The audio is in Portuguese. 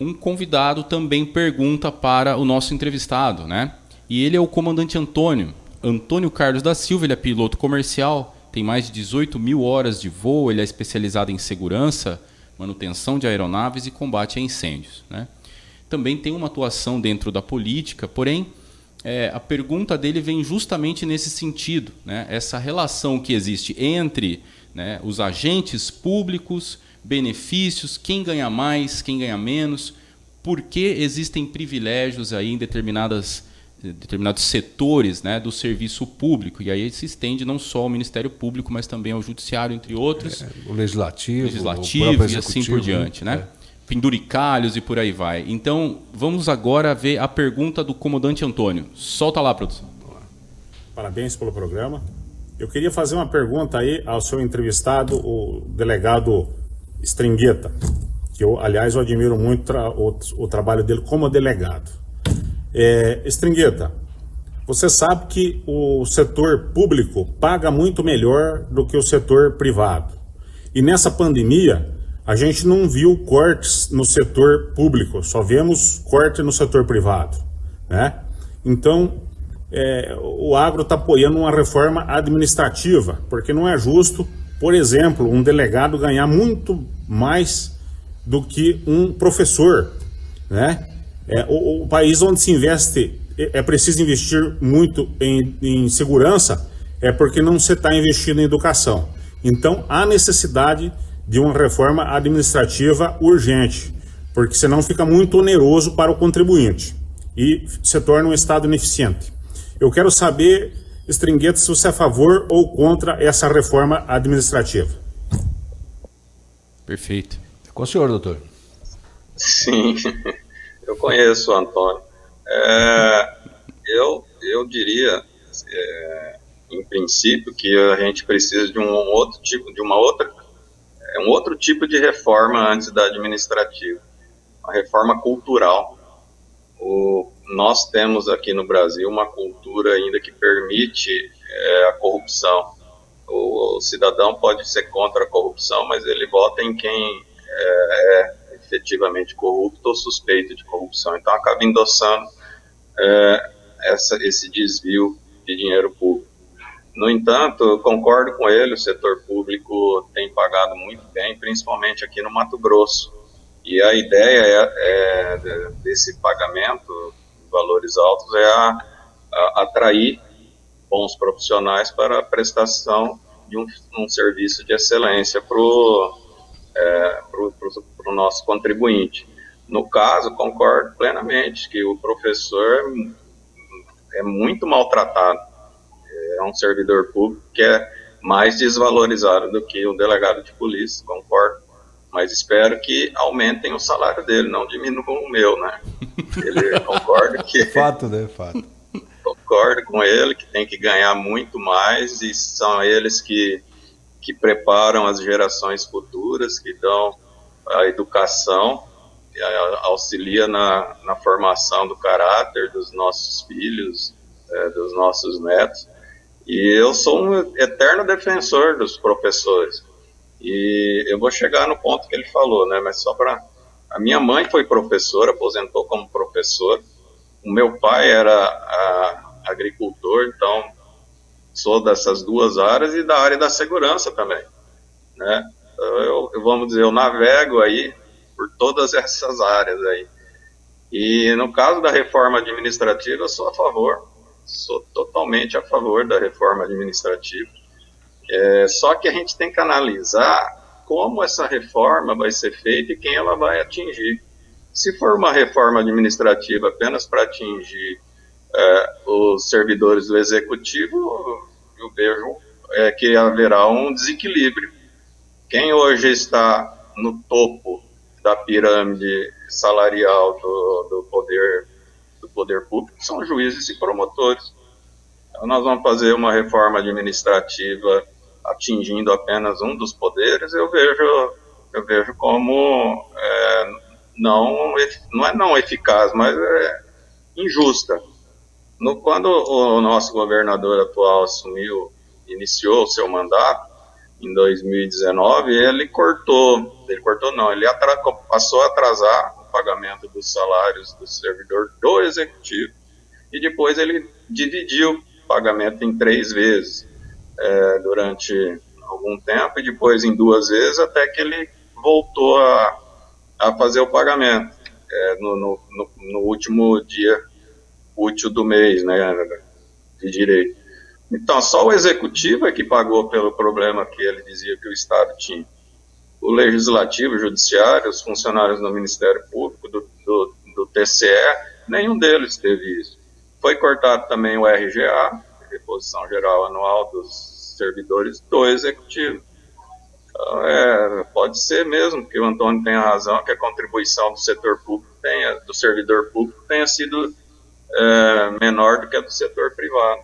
Um convidado também pergunta para o nosso entrevistado, né? E ele é o comandante Antônio. Antônio Carlos da Silva, ele é piloto comercial, tem mais de 18 mil horas de voo, ele é especializado em segurança, manutenção de aeronaves e combate a incêndios. Né? Também tem uma atuação dentro da política, porém, é, a pergunta dele vem justamente nesse sentido, né? essa relação que existe entre né, os agentes públicos benefícios, quem ganha mais, quem ganha menos, por que existem privilégios aí em determinadas, determinados setores né, do serviço público. E aí se estende não só ao Ministério Público, mas também ao Judiciário, entre outros. É, o Legislativo, legislativo o e assim por diante. Né? É. Penduricalhos e por aí vai. Então, vamos agora ver a pergunta do comandante Antônio. Solta lá, produção. Parabéns pelo programa. Eu queria fazer uma pergunta aí ao seu entrevistado, o delegado Stringueta, que eu, aliás, eu admiro muito tra o, o, trabalho dele como delegado. É, você sabe que o setor público paga muito melhor do que o setor privado. E nessa pandemia, a gente não viu cortes no setor público, só vemos corte no setor privado. Né? Então, é, o agro está apoiando uma reforma administrativa, porque não é justo por exemplo, um delegado ganhar muito mais do que um professor, né? É, o, o país onde se investe, é, é preciso investir muito em, em segurança, é porque não se está investindo em educação. Então, há necessidade de uma reforma administrativa urgente, porque senão fica muito oneroso para o contribuinte e se torna um Estado ineficiente. Eu quero saber Stringueta, se você é a favor ou contra essa reforma administrativa. Perfeito. É com o senhor, doutor. Sim, eu conheço o Antônio. É, eu, eu diria, é, em princípio, que a gente precisa de um outro tipo, de uma outra, é, um outro tipo de reforma antes da administrativa, uma reforma cultural. O nós temos aqui no Brasil uma cultura ainda que permite é, a corrupção. O, o, cidadão pode ser contra a corrupção, mas ele vota em quem é, é efetivamente corrupto ou suspeito de corrupção. Então acaba endossando é, essa, esse desvio de dinheiro público. No entanto, concordo com ele, o setor público tem pagado muito bem, principalmente aqui no Mato Grosso. E a ideia é, é desse pagamento valores altos é a, a atrair bons profissionais para a prestação de um, um serviço de excelência para o é, nosso contribuinte. No caso, concordo plenamente que o professor é muito maltratado. É um servidor público que é mais desvalorizado do que o delegado de polícia, concordo mas espero que aumentem o salário dele, não diminuam o meu, né? Ele concorda que. Fato, né? Fato. Concordo com ele que tem que ganhar muito mais e são eles que, que preparam as gerações futuras, que dão a educação, auxilia na, na formação do caráter dos nossos filhos, é, dos nossos netos. E eu sou um eterno defensor dos professores e eu vou chegar no ponto que ele falou, né? Mas só para. A minha mãe foi professora, aposentou como professor. O meu pai era agricultor, então sou dessas duas áreas e da área da segurança também, né? Então, eu, eu, vamos dizer, eu navego aí por todas essas áreas aí. E no caso da reforma administrativa, eu sou a favor, sou totalmente a favor da reforma administrativa é, só que a gente tem que analisar como essa reforma vai ser feita e quem ela vai atingir. Se for uma reforma administrativa apenas para atingir é, os servidores do executivo, eu vejo é, que haverá um desequilíbrio. Quem hoje está no topo da pirâmide salarial do, do poder do poder público são juízes e promotores. Então nós vamos fazer uma reforma administrativa atingindo apenas um dos poderes, eu vejo, eu vejo como é, não, não é não eficaz, mas é injusta. No, quando o nosso governador atual assumiu, iniciou o seu mandato, em 2019, ele cortou, ele cortou não, ele passou a atrasar pagamento dos salários do servidor do executivo e depois ele dividiu o pagamento em três vezes é, durante algum tempo e depois em duas vezes até que ele voltou a, a fazer o pagamento é, no, no, no, no, último dia útil do mês, né, de direito. Então, só o executivo é que pagou pelo problema que ele dizia que o Estado tinha. O legislativo, o judiciário, os funcionários do Ministério Público, do, do, do TCE, nenhum deles teve isso. Foi cortado também o RGA, Reposição Geral Anual dos Servidores do Executivo. Então, é, pode ser mesmo que o Antônio tenha razão, que a contribuição do setor público tenha, do servidor público tenha sido é, menor do que a do setor privado.